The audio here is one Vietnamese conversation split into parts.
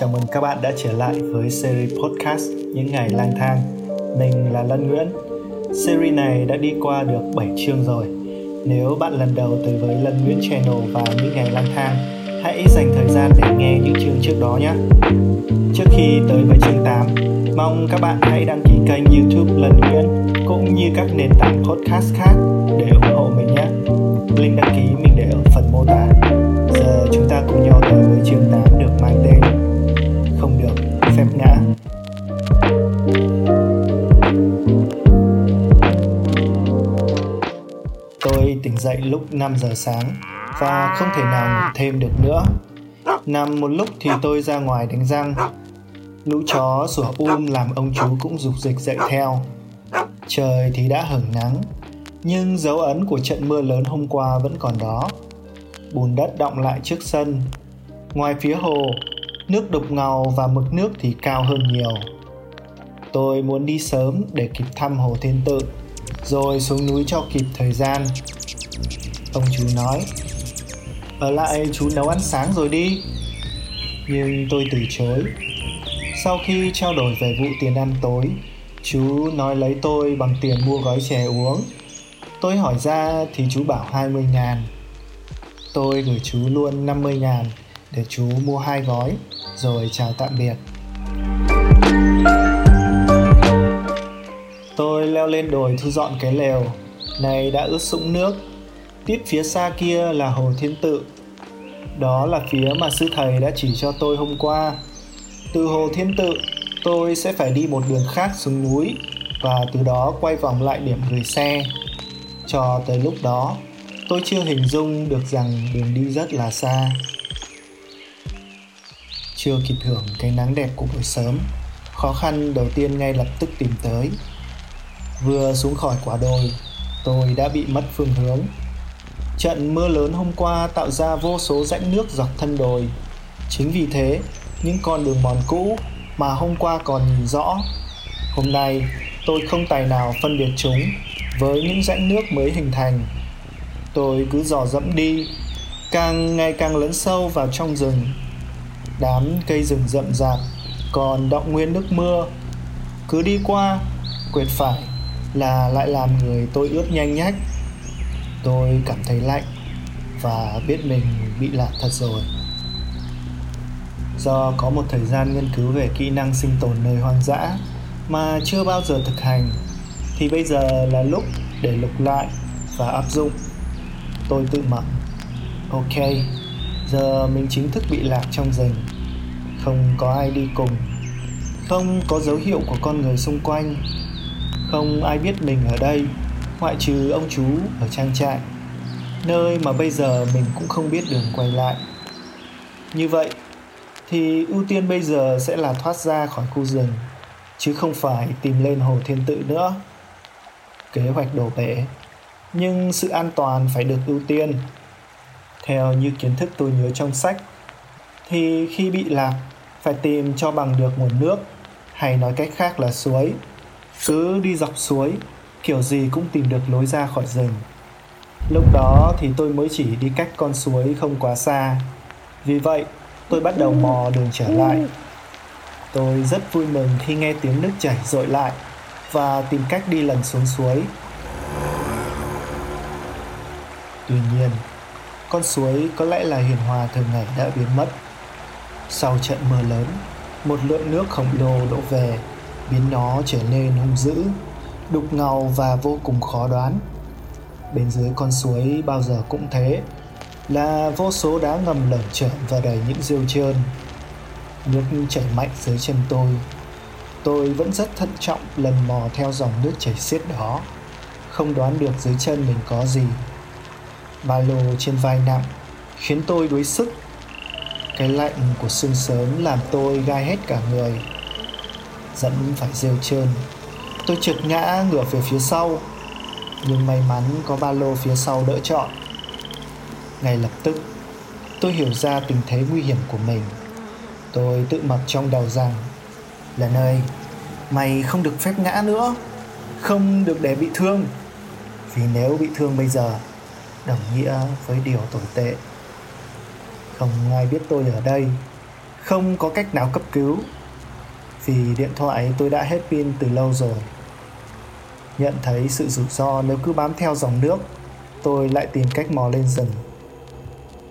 Chào mừng các bạn đã trở lại với series podcast Những ngày lang thang. Mình là Lân Nguyễn. Series này đã đi qua được 7 chương rồi. Nếu bạn lần đầu tới với Lân Nguyễn Channel và những ngày lang thang, hãy dành thời gian để nghe những chương trước đó nhé. Trước khi tới với chương 8, mong các bạn hãy đăng ký kênh YouTube Lân Nguyễn cũng như các nền tảng podcast khác để ủng hộ mình nhé. Link đăng ký mình để ở phần mô tả. Giờ chúng ta cùng nhau tới với chương 8 được mang tên không được phép ngã. Tôi tỉnh dậy lúc 5 giờ sáng và không thể nào ngủ thêm được nữa. Nằm một lúc thì tôi ra ngoài đánh răng. Lũ chó sủa um làm ông chú cũng rục dịch dậy theo. Trời thì đã hửng nắng, nhưng dấu ấn của trận mưa lớn hôm qua vẫn còn đó. Bùn đất động lại trước sân. Ngoài phía hồ, nước đục ngầu và mực nước thì cao hơn nhiều. Tôi muốn đi sớm để kịp thăm hồ Thiên Tự, rồi xuống núi cho kịp thời gian. Ông chú nói, ở lại chú nấu ăn sáng rồi đi. Nhưng tôi từ chối. Sau khi trao đổi về vụ tiền ăn tối, chú nói lấy tôi bằng tiền mua gói chè uống. Tôi hỏi ra thì chú bảo 20 ngàn. Tôi gửi chú luôn 50 ngàn để chú mua hai gói rồi chào tạm biệt. Tôi leo lên đồi thu dọn cái lều, này đã ướt sũng nước. Tít phía xa kia là hồ Thiên Tự. Đó là phía mà sư thầy đã chỉ cho tôi hôm qua. Từ hồ Thiên Tự, tôi sẽ phải đi một đường khác xuống núi và từ đó quay vòng lại điểm gửi xe. Cho tới lúc đó, tôi chưa hình dung được rằng đường đi rất là xa. Chưa kịp hưởng cái nắng đẹp của buổi sớm, khó khăn đầu tiên ngay lập tức tìm tới. Vừa xuống khỏi quả đồi, tôi đã bị mất phương hướng. Trận mưa lớn hôm qua tạo ra vô số rãnh nước dọc thân đồi. Chính vì thế, những con đường mòn cũ mà hôm qua còn nhìn rõ, hôm nay tôi không tài nào phân biệt chúng với những rãnh nước mới hình thành. Tôi cứ dò dẫm đi, càng ngày càng lấn sâu vào trong rừng. Đám cây rừng rậm rạp còn động nguyên nước mưa. Cứ đi qua, quẹt phải là lại làm người tôi ướt nhanh nhách. Tôi cảm thấy lạnh và biết mình bị lạc thật rồi. Do có một thời gian nghiên cứu về kỹ năng sinh tồn nơi hoang dã mà chưa bao giờ thực hành thì bây giờ là lúc để lục lại và áp dụng. Tôi tự mặc Ok, giờ mình chính thức bị lạc trong rừng. Không có ai đi cùng. Không có dấu hiệu của con người xung quanh. Không ai biết mình ở đây, ngoại trừ ông chú ở trang trại. Nơi mà bây giờ mình cũng không biết đường quay lại. Như vậy thì ưu tiên bây giờ sẽ là thoát ra khỏi khu rừng chứ không phải tìm lên hồ thiên tự nữa kế hoạch đổ bể nhưng sự an toàn phải được ưu tiên theo như kiến thức tôi nhớ trong sách. Thì khi bị lạc, phải tìm cho bằng được nguồn nước, hay nói cách khác là suối. Cứ đi dọc suối, kiểu gì cũng tìm được lối ra khỏi rừng. Lúc đó thì tôi mới chỉ đi cách con suối không quá xa. Vì vậy, tôi bắt đầu mò đường trở lại. Tôi rất vui mừng khi nghe tiếng nước chảy dội lại và tìm cách đi lần xuống suối. Tuy nhiên con suối có lẽ là hiền hòa thường ngày đã biến mất. Sau trận mưa lớn, một lượng nước khổng lồ đổ về, biến nó trở nên hung dữ, đục ngầu và vô cùng khó đoán. Bên dưới con suối bao giờ cũng thế, là vô số đá ngầm lởm chởm và đầy những rêu trơn. Nước chảy mạnh dưới chân tôi. Tôi vẫn rất thận trọng lần mò theo dòng nước chảy xiết đó. Không đoán được dưới chân mình có gì ba lô trên vai nặng, khiến tôi đuối sức. Cái lạnh của sương sớm làm tôi gai hết cả người. Dẫn phải rêu trơn. Tôi trượt ngã ngửa về phía sau, nhưng may mắn có ba lô phía sau đỡ trọn. Ngay lập tức, tôi hiểu ra tình thế nguy hiểm của mình. Tôi tự mặc trong đầu rằng lần ơi, mày không được phép ngã nữa, không được để bị thương. Vì nếu bị thương bây giờ đồng nghĩa với điều tồi tệ. Không ai biết tôi ở đây. Không có cách nào cấp cứu. Vì điện thoại tôi đã hết pin từ lâu rồi. Nhận thấy sự rủi ro nếu cứ bám theo dòng nước, Tôi lại tìm cách mò lên rừng.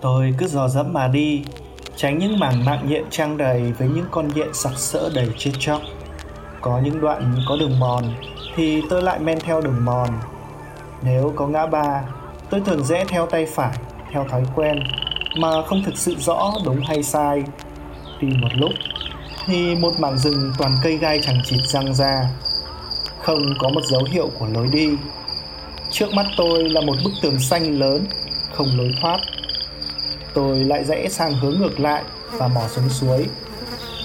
Tôi cứ dò dẫm mà đi, Tránh những mảng mạng nhện trang đầy với những con nhện sặc sỡ đầy chết chóc. Có những đoạn có đường mòn Thì tôi lại men theo đường mòn. Nếu có ngã ba Tôi thường rẽ theo tay phải, Theo thói quen, Mà không thực sự rõ đúng hay sai. Đi một lúc, Thì một mảng rừng toàn cây gai chẳng chịt răng ra. Không có một dấu hiệu của lối đi. Trước mắt tôi là một bức tường xanh lớn, Không lối thoát. Tôi lại rẽ sang hướng ngược lại Và mò xuống suối.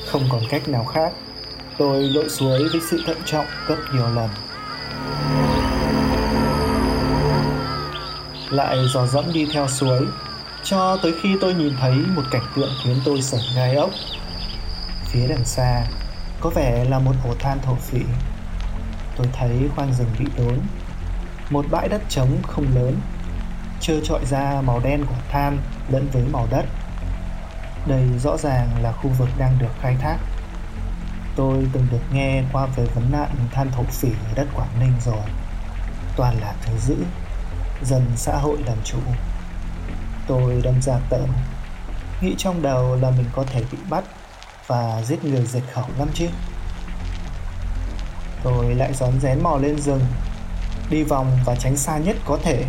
Không còn cách nào khác. Tôi lội suối với sự thận trọng gấp nhiều lần. Lại dò dẫm đi theo suối, Cho tới khi tôi nhìn thấy một cảnh tượng khiến tôi sởn gai ốc. Phía đằng xa, Có vẻ là một hồ than thổ phỉ. Tôi thấy khoang rừng bị đốn, một bãi đất trống không lớn, trơ trọi ra màu đen của than lẫn với màu đất. Đây rõ ràng là khu vực đang được khai thác. Tôi từng được nghe qua về vấn nạn than thổ phỉ ở đất quảng ninh rồi. Toàn là thứ dữ dần xã hội làm chủ. Tôi đâm ra tợn nghĩ trong đầu là mình có thể bị bắt và giết người diệt khẩu lắm chứ. Tôi lại rón rén mò lên rừng, đi vòng và tránh xa nhất có thể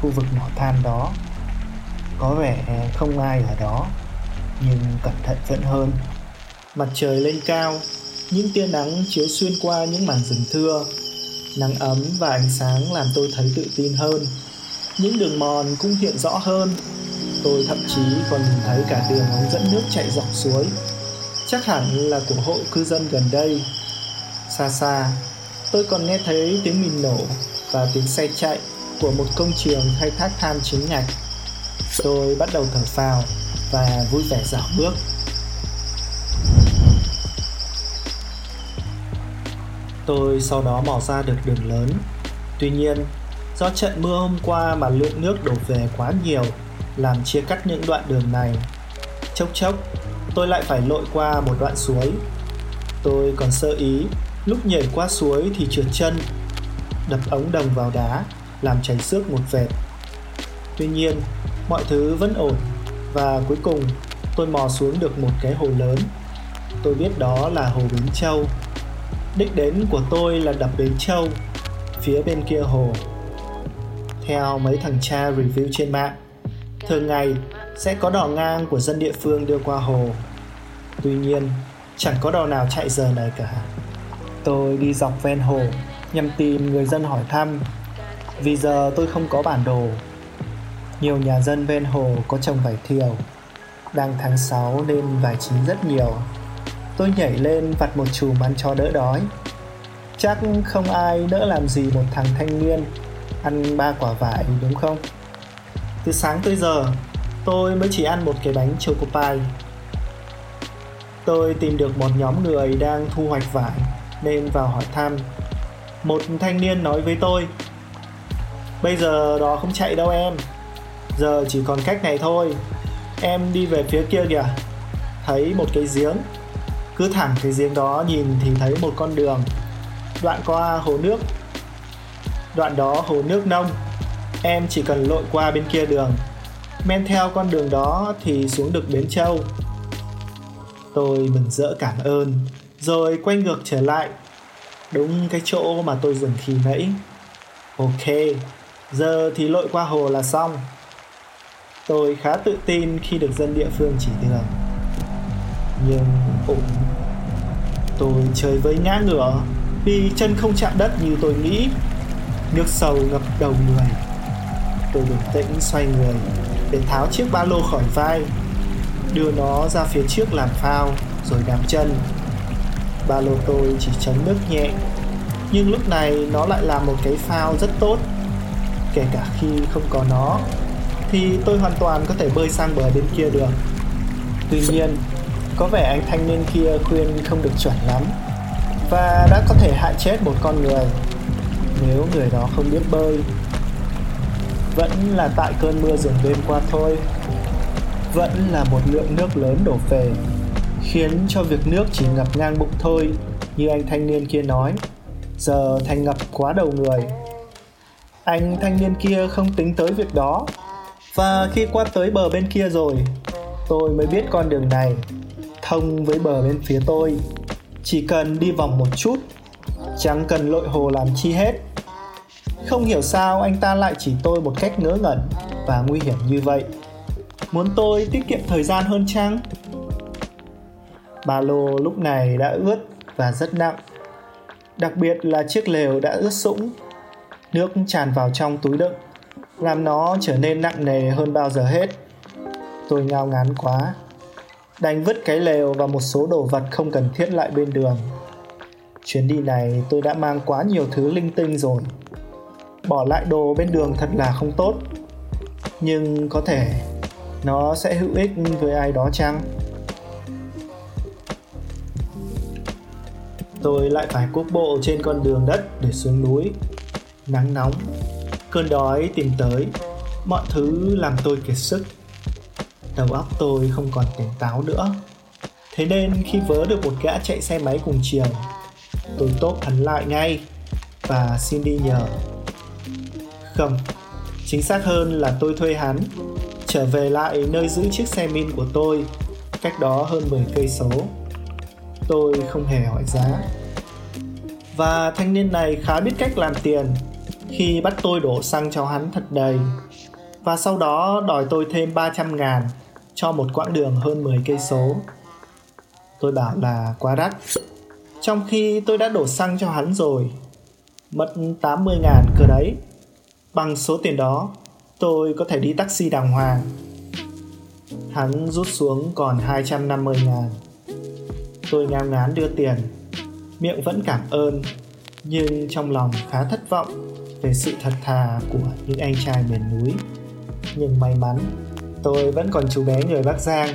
khu vực mỏ than đó. Có vẻ không ai ở đó, nhưng cẩn thận vẫn hơn. Mặt trời lên cao, những tia nắng chiếu xuyên qua những mảng rừng thưa. Nắng ấm và ánh sáng làm tôi thấy tự tin hơn những đường mòn cũng hiện rõ hơn tôi thậm chí còn nhìn thấy cả đường ống dẫn nước chạy dọc suối chắc hẳn là của hộ cư dân gần đây xa xa tôi còn nghe thấy tiếng mìn nổ và tiếng xe chạy của một công trường khai thác than chính ngạch. Tôi bắt đầu thở phào và vui vẻ dạo bước. Tôi sau đó mò ra được đường lớn. Tuy nhiên, do trận mưa hôm qua mà lượng nước đổ về quá nhiều làm chia cắt những đoạn đường này. Chốc chốc, tôi lại phải lội qua một đoạn suối. Tôi còn sơ ý, lúc nhảy qua suối thì trượt chân đập ống đồng vào đá làm chảy xước một vệt tuy nhiên mọi thứ vẫn ổn và cuối cùng tôi mò xuống được một cái hồ lớn tôi biết đó là hồ bến châu đích đến của tôi là đập bến châu phía bên kia hồ theo mấy thằng cha review trên mạng. Thường ngày, sẽ có đò ngang của dân địa phương đưa qua hồ. Tuy nhiên, chẳng có đò nào chạy giờ này cả. Tôi đi dọc ven hồ, nhằm tìm người dân hỏi thăm. Vì giờ tôi không có bản đồ. Nhiều nhà dân ven hồ có trồng vải thiều. Đang tháng 6 nên vải chín rất nhiều. Tôi nhảy lên vặt một chùm ăn cho đỡ đói. Chắc không ai đỡ làm gì một thằng thanh niên ăn ba quả vải đúng không? Từ sáng tới giờ, tôi mới chỉ ăn một cái bánh choco pie. Tôi tìm được một nhóm người đang thu hoạch vải nên vào hỏi thăm. Một thanh niên nói với tôi, bây giờ đó không chạy đâu em. Giờ chỉ còn cách này thôi. Em đi về phía kia kìa. Thấy một cái giếng. Cứ thẳng cái giếng đó nhìn thì thấy một con đường đoạn qua hồ nước đoạn đó hồ nước nông. Em chỉ cần lội qua bên kia đường. Men theo con đường đó thì xuống được bến châu. Tôi mừng rỡ cảm ơn. Rồi quay ngược trở lại. Đúng cái chỗ mà tôi dừng khi nãy. Ok, giờ thì lội qua hồ là xong. Tôi khá tự tin khi được dân địa phương chỉ đường. Nhưng ủng Tôi chơi với ngã ngửa. Vì chân không chạm đất như tôi nghĩ. Nước sâu ngập đầu người. Tôi bình tĩnh xoay người Để tháo chiếc ba lô khỏi vai, Đưa nó ra phía trước làm phao Rồi đạp chân. Ba lô tôi chỉ chấn nước nhẹ, nhưng lúc này nó lại là một cái phao rất tốt. Kể cả khi không có nó, thì tôi hoàn toàn có thể bơi sang bờ bên kia được. Tuy nhiên, có vẻ anh thanh niên kia khuyên không được chuẩn lắm và đã có thể hại chết một con người nếu người đó không biết bơi, vẫn là tại cơn mưa dường đêm qua thôi. Vẫn là một lượng nước lớn đổ về, khiến cho việc nước chỉ ngập ngang bụng thôi, như anh thanh niên kia nói. Giờ thành ngập quá đầu người. Anh thanh niên kia không tính tới việc đó. Và khi qua tới bờ bên kia rồi, tôi mới biết con đường này thông với bờ bên phía tôi. Chỉ cần đi vòng một chút chẳng cần lội hồ làm chi hết. Không hiểu sao anh ta lại chỉ tôi một cách ngớ ngẩn và nguy hiểm như vậy. Muốn tôi tiết kiệm thời gian hơn chăng? Ba lô lúc này đã ướt và rất nặng. Đặc biệt là chiếc lều đã ướt sũng. Nước tràn vào trong túi đựng, làm nó trở nên nặng nề hơn bao giờ hết. Tôi ngao ngán quá. Đành vứt cái lều và một số đồ vật không cần thiết lại bên đường chuyến đi này, tôi đã mang quá nhiều thứ linh tinh rồi. Bỏ lại đồ bên đường thật là không tốt. Nhưng có thể nó sẽ hữu ích với ai đó chăng? Tôi lại phải cuốc bộ trên con đường đất để xuống núi. Nắng nóng, cơn đói tìm tới. Mọi thứ làm tôi kiệt sức. Đầu óc tôi không còn tỉnh táo nữa. Thế nên khi vớ được một gã chạy xe máy cùng chiều tôi tốt hắn lại ngay. Và xin đi nhờ. Không, chính xác hơn là tôi thuê hắn, trở về lại nơi giữ chiếc xe min của tôi, cách đó hơn 10 cây số. Tôi không hề hỏi giá. Và thanh niên này khá biết cách làm tiền, khi bắt tôi đổ xăng cho hắn thật đầy. Và sau đó đòi tôi thêm 300 ngàn cho một quãng đường hơn 10 cây số. Tôi bảo là quá đắt. Trong khi tôi đã đổ xăng cho hắn rồi, mất 80 ngàn cơ đấy. Bằng số tiền đó, tôi có thể đi taxi đàng hoàng. Hắn rút xuống còn 250 ngàn. Tôi ngao ngán đưa tiền, miệng vẫn cảm ơn, nhưng trong lòng khá thất vọng về sự thật thà của những anh trai miền núi. Nhưng may mắn, tôi vẫn còn chú bé người Bắc Giang.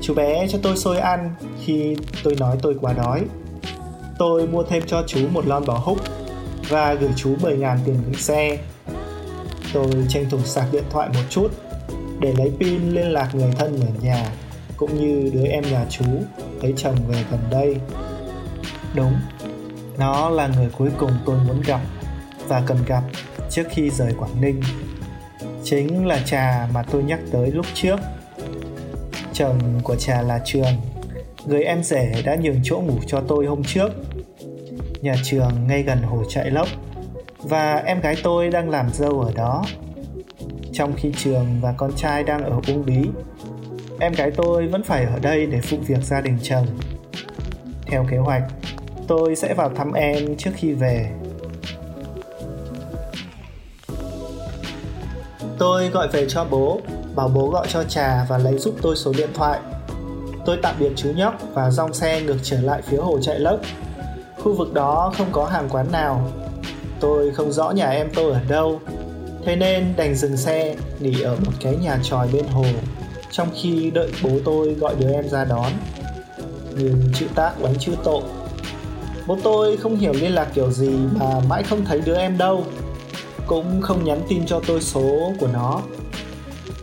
Chú bé cho tôi xôi ăn khi tôi nói tôi quá đói. Tôi mua thêm cho chú một lon bò húc và gửi chú 10.000 tiền gửi xe. Tôi tranh thủ sạc điện thoại một chút để lấy pin liên lạc người thân ở nhà cũng như đứa em nhà chú thấy chồng về gần đây. Đúng, nó là người cuối cùng tôi muốn gặp và cần gặp trước khi rời Quảng Ninh chính là trà mà tôi nhắc tới lúc trước chồng của trà là trường người em rể đã nhường chỗ ngủ cho tôi hôm trước. Nhà trường ngay gần hồ chạy lốc và em gái tôi đang làm dâu ở đó. Trong khi trường và con trai đang ở uông bí em gái tôi vẫn phải ở đây để phụ việc gia đình chồng. Theo kế hoạch tôi sẽ vào thăm em trước khi về. Tôi gọi về cho bố, bảo bố gọi cho trà và lấy giúp tôi số điện thoại. Tôi tạm biệt chú nhóc và dòng xe ngược trở lại phía hồ chạy lốc. Khu vực đó không có hàng quán nào. Tôi không rõ nhà em tôi ở đâu, thế nên đành dừng xe nghỉ ở một cái nhà tròi bên hồ trong khi đợi bố tôi gọi đứa em ra đón. Nhưng chữ tác bánh chữ tội. Bố tôi không hiểu liên lạc kiểu gì mà mãi không thấy đứa em đâu cũng không nhắn tin cho tôi số của nó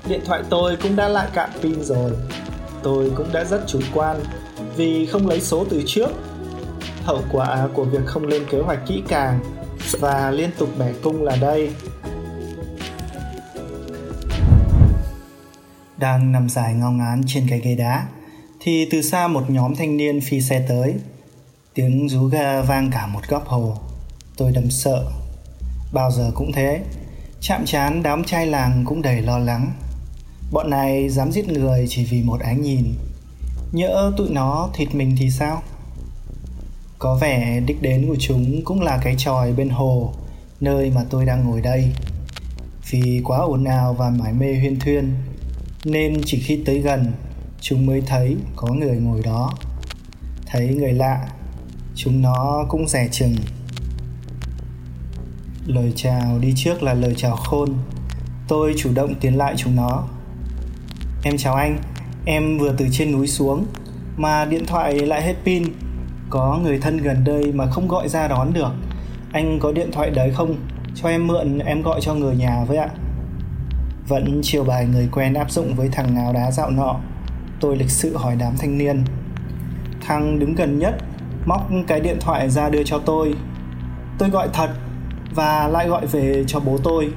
điện thoại tôi cũng đã lại cạn pin rồi tôi cũng đã rất chủ quan vì không lấy số từ trước. Hậu quả của việc không lên kế hoạch kỹ càng và liên tục bẻ cung là đây. Đang nằm dài ngao ngán trên cái ghế đá, thì từ xa một nhóm thanh niên phi xe tới. Tiếng rú ga vang cả một góc hồ. Tôi đầm sợ. Bao giờ cũng thế, Chạm chán đám trai làng cũng đầy lo lắng. Bọn này dám giết người chỉ vì một ánh nhìn. Nhỡ tụi nó thịt mình thì sao? Có vẻ đích đến của chúng cũng là cái tròi bên hồ, Nơi mà tôi đang ngồi đây. Vì quá ồn ào và mải mê huyên thuyên, Nên chỉ khi tới gần, Chúng mới thấy có người ngồi đó. Thấy người lạ, Chúng nó cũng rẻ chừng. Lời chào đi trước là lời chào khôn. Tôi chủ động tiến lại chúng nó em chào anh, em vừa từ trên núi xuống, mà điện thoại lại hết pin. Có người thân gần đây mà không gọi ra đón được. Anh có điện thoại đấy không? Cho em mượn, em gọi cho người nhà với ạ. Vẫn chiều bài người quen áp dụng với thằng ngáo đá dạo nọ. Tôi lịch sự hỏi đám thanh niên. Thằng đứng gần nhất, móc cái điện thoại ra đưa cho tôi. Tôi gọi thật và lại gọi về cho bố tôi.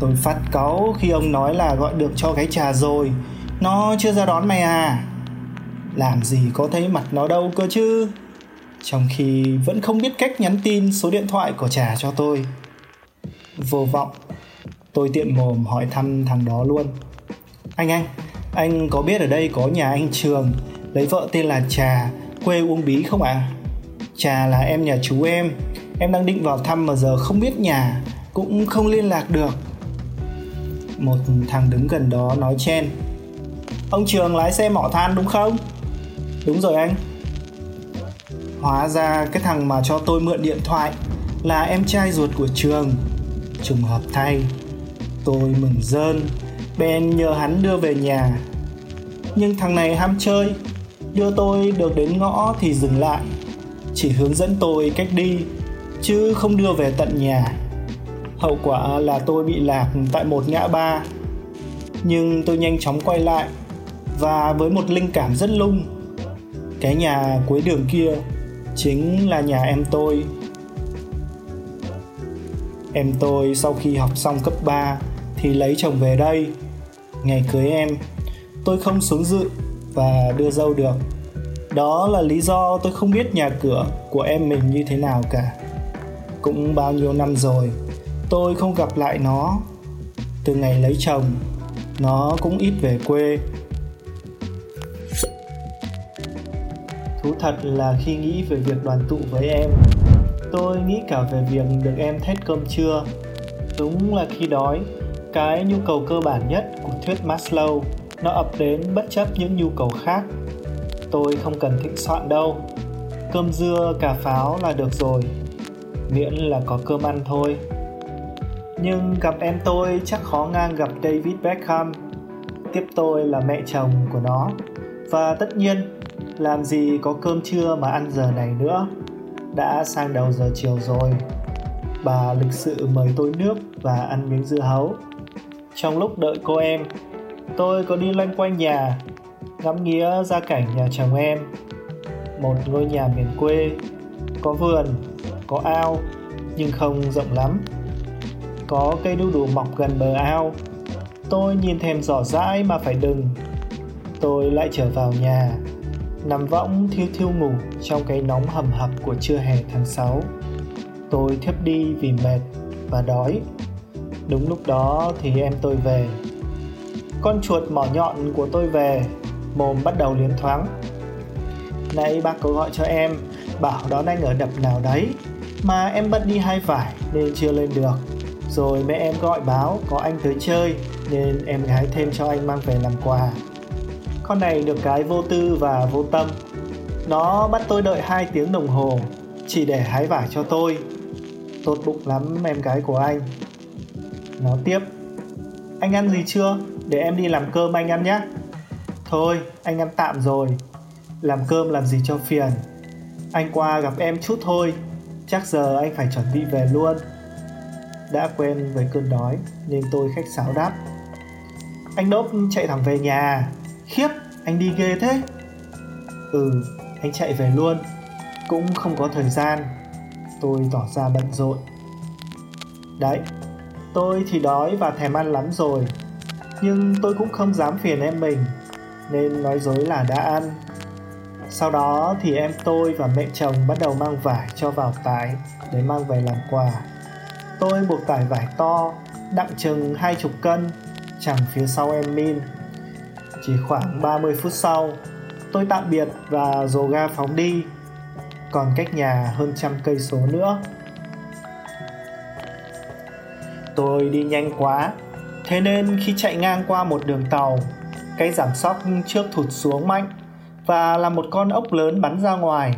Tôi phát cáu khi ông nói là gọi được cho cái trà rồi, nó chưa ra đón mày à. Làm gì có thấy mặt nó đâu cơ chứ. Trong khi vẫn không biết cách nhắn tin số điện thoại của trà cho tôi. Vô vọng, tôi tiện mồm hỏi thăm thằng đó luôn. Anh anh, anh có biết ở đây có nhà anh Trường lấy vợ tên là Trà quê uông bí không ạ? À? Trà là em nhà chú em Em đang định vào thăm mà giờ không biết nhà Cũng không liên lạc được một thằng đứng gần đó nói chen. Ông Trường lái xe mỏ than đúng không? Đúng rồi anh. Hóa ra cái thằng mà cho tôi mượn điện thoại Là em trai ruột của Trường. Trùng hợp thay, Tôi mừng rơn Ben nhờ hắn đưa về nhà. Nhưng thằng này ham chơi, đưa tôi được đến ngõ thì dừng lại, chỉ hướng dẫn tôi cách đi, chứ không đưa về tận nhà hậu quả là tôi bị lạc tại một ngã ba. Nhưng tôi nhanh chóng quay lại và với một linh cảm rất lung, cái nhà cuối đường kia chính là nhà em tôi. Em tôi sau khi học xong cấp 3 thì lấy chồng về đây. Ngày cưới em, tôi không xuống dự và đưa dâu được. Đó là lý do tôi không biết nhà cửa của em mình như thế nào cả. Cũng bao nhiêu năm rồi tôi không gặp lại nó. Từ ngày lấy chồng, nó cũng ít về quê. Thú thật là khi nghĩ về việc đoàn tụ với em, tôi nghĩ cả về việc được em thét cơm trưa. Đúng là khi đói, cái nhu cầu cơ bản nhất của thuyết maslow, nó ập đến bất chấp những nhu cầu khác. Tôi không cần thịnh soạn đâu. Cơm dưa, cà pháo là được rồi. Miễn là có cơm ăn thôi nhưng gặp em tôi chắc khó ngang gặp david beckham. Tiếp tôi là mẹ chồng của nó. Và tất nhiên, làm gì có cơm trưa mà ăn giờ này nữa. Đã sang đầu giờ chiều rồi. Bà lịch sự mời tôi nước và ăn miếng dưa hấu. Trong lúc đợi cô em, tôi có đi loanh quanh nhà, ngắm nghía ra cảnh nhà chồng em. Một ngôi nhà miền quê, có vườn, có ao, nhưng không rộng lắm có cây đu đủ mọc gần bờ ao. Tôi nhìn thèm rõ rãi mà phải đừng. Tôi lại trở vào nhà. Nằm võng thiêu thiêu ngủ trong cái nóng hầm hập của trưa hè tháng 6 tôi thiếp đi vì mệt và đói. Đúng lúc đó thì em tôi về. Con chuột mỏ nhọn của tôi về. Mồm bắt đầu liến thoáng. Nãy bác có gọi cho em, bảo đón anh ở đập nào đấy. Mà em bận đi hai vải nên chưa lên được rồi mẹ em gọi báo, có anh tới chơi, nên em gái thêm cho anh mang về làm quà. Con này được cái vô tư và vô tâm. Nó bắt tôi đợi 2 tiếng đồng hồ, chỉ để hái vải cho tôi. Tốt bụng lắm em gái của anh. Nó tiếp. Anh ăn gì chưa? Để em đi làm cơm anh ăn nhé. Thôi, anh ăn tạm rồi. Làm cơm làm gì cho phiền. Anh qua gặp em chút thôi. Chắc giờ anh phải chuẩn bị về luôn đã quen với cơn đói, nên tôi khách sáo đáp. Anh đốp chạy thẳng về nhà. Khiếp, anh đi ghê thế. Ừ anh chạy về luôn. Cũng không có thời gian. Tôi tỏ ra bận rộn. Đấy, tôi thì đói và thèm ăn lắm rồi. Nhưng tôi cũng không dám phiền em mình, nên nói dối là đã ăn. Sau đó thì em tôi và mẹ chồng bắt đầu mang vải cho vào tải để mang về làm quà tôi buộc tải vải to, đặng chừng hai chục cân chẳng phía sau em min. Chỉ khoảng 30 phút sau, tôi tạm biệt và dồ ga phóng đi, còn cách nhà hơn trăm cây số nữa. Tôi đi nhanh quá, thế nên khi chạy ngang qua một đường tàu, cái giảm sóc trước thụt xuống mạnh và làm một con ốc lớn bắn ra ngoài.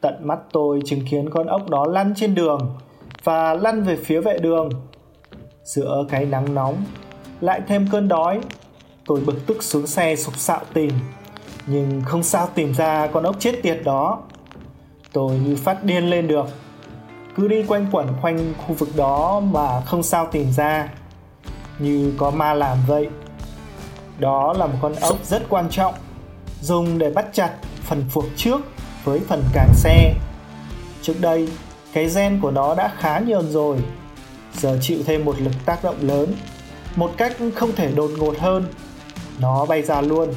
Tận mắt tôi chứng kiến con ốc đó lăn trên đường và lăn về phía vệ đường. Giữa cái nắng nóng lại thêm cơn đói tôi bực tức xuống xe sục sạo tìm. Nhưng không sao tìm ra con ốc chết tiệt đó. Tôi như phát điên lên được. Cứ đi quanh quẩn quanh khu vực đó mà không sao tìm ra. Như có ma làm vậy. Đó là một con ốc rất quan trọng dùng để bắt chặt phần phuộc trước với phần càng xe. Trước đây, cái gen của nó đã khá nhờn rồi, giờ chịu thêm một lực tác động lớn, một cách không thể đột ngột hơn. Nó bay ra luôn.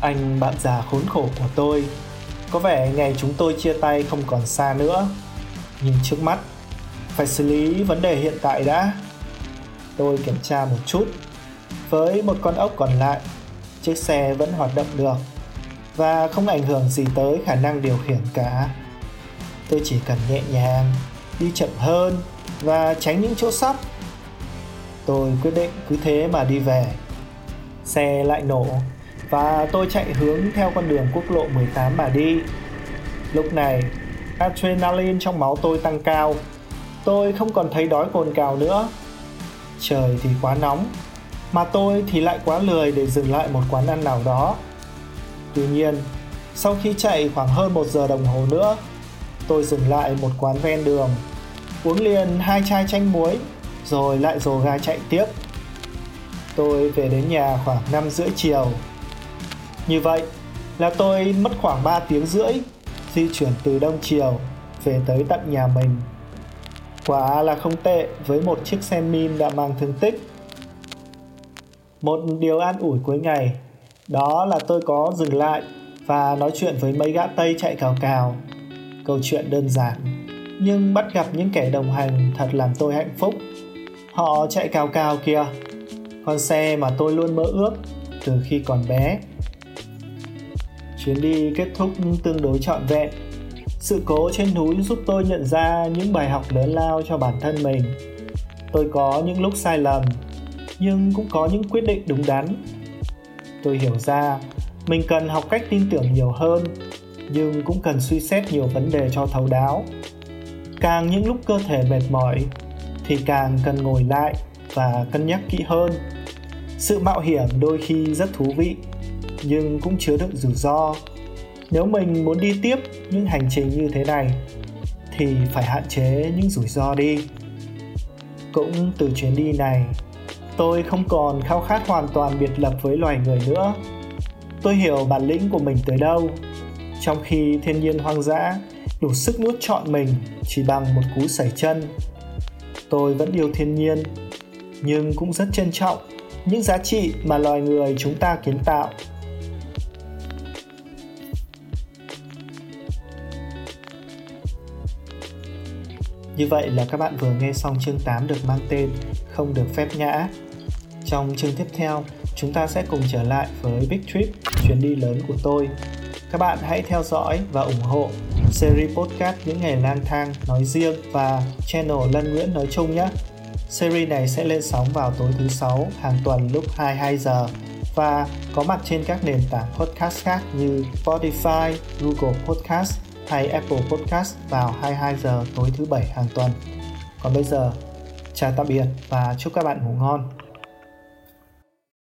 Anh bạn già khốn khổ của tôi, có vẻ ngày chúng tôi chia tay không còn xa nữa. Nhưng trước mắt, phải xử lý vấn đề hiện tại đã. Tôi kiểm tra một chút. Với một con ốc còn lại, chiếc xe vẫn hoạt động được và không ảnh hưởng gì tới khả năng điều khiển cả. Tôi chỉ cần nhẹ nhàng, đi chậm hơn và tránh những chỗ sắp. Tôi quyết định cứ thế mà đi về. Xe lại nổ và tôi chạy hướng theo con đường quốc lộ 18 mà đi. Lúc này, adrenaline trong máu tôi tăng cao. Tôi không còn thấy đói cồn cào nữa. Trời thì quá nóng, mà tôi thì lại quá lười để dừng lại một quán ăn nào đó Tuy nhiên, sau khi chạy khoảng hơn một giờ đồng hồ nữa, tôi dừng lại một quán ven đường, uống liền hai chai chanh muối, rồi lại dồ ga chạy tiếp. Tôi về đến nhà khoảng 5 rưỡi chiều. Như vậy là tôi mất khoảng 3 tiếng rưỡi di chuyển từ đông chiều về tới tận nhà mình. Quả là không tệ với một chiếc xe min đã mang thương tích. Một điều an ủi cuối ngày đó là tôi có dừng lại và nói chuyện với mấy gã Tây chạy cào cào. Câu chuyện đơn giản, nhưng bắt gặp những kẻ đồng hành thật làm tôi hạnh phúc. Họ chạy cao cao kìa, con xe mà tôi luôn mơ ước từ khi còn bé. Chuyến đi kết thúc tương đối trọn vẹn. Sự cố trên núi giúp tôi nhận ra những bài học lớn lao cho bản thân mình. Tôi có những lúc sai lầm, nhưng cũng có những quyết định đúng đắn tôi hiểu ra mình cần học cách tin tưởng nhiều hơn nhưng cũng cần suy xét nhiều vấn đề cho thấu đáo. Càng những lúc cơ thể mệt mỏi, thì càng cần ngồi lại và cân nhắc kỹ hơn. Sự mạo hiểm đôi khi rất thú vị, nhưng cũng chứa đựng rủi ro. Nếu mình muốn đi tiếp những hành trình như thế này, thì phải hạn chế những rủi ro đi. Cũng từ chuyến đi này, tôi không còn khao khát hoàn toàn biệt lập với loài người nữa. Tôi hiểu bản lĩnh của mình tới đâu trong khi thiên nhiên hoang dã đủ sức nuốt trọn mình chỉ bằng một cú sẩy chân. Tôi vẫn yêu thiên nhiên nhưng cũng rất trân trọng những giá trị mà loài người chúng ta kiến tạo. Như vậy là các bạn vừa nghe xong chương 8 được mang tên Không được phép nhã trong chương tiếp theo, chúng ta sẽ cùng trở lại với Big Trip, chuyến đi lớn của tôi. Các bạn hãy theo dõi và ủng hộ series podcast Những ngày lang thang nói riêng và channel Lân Nguyễn nói chung nhé. Series này sẽ lên sóng vào tối thứ sáu hàng tuần lúc 22 giờ và có mặt trên các nền tảng podcast khác như Spotify, Google Podcast hay Apple Podcast vào 22 giờ tối thứ bảy hàng tuần. Còn bây giờ, chào tạm biệt và chúc các bạn ngủ ngon.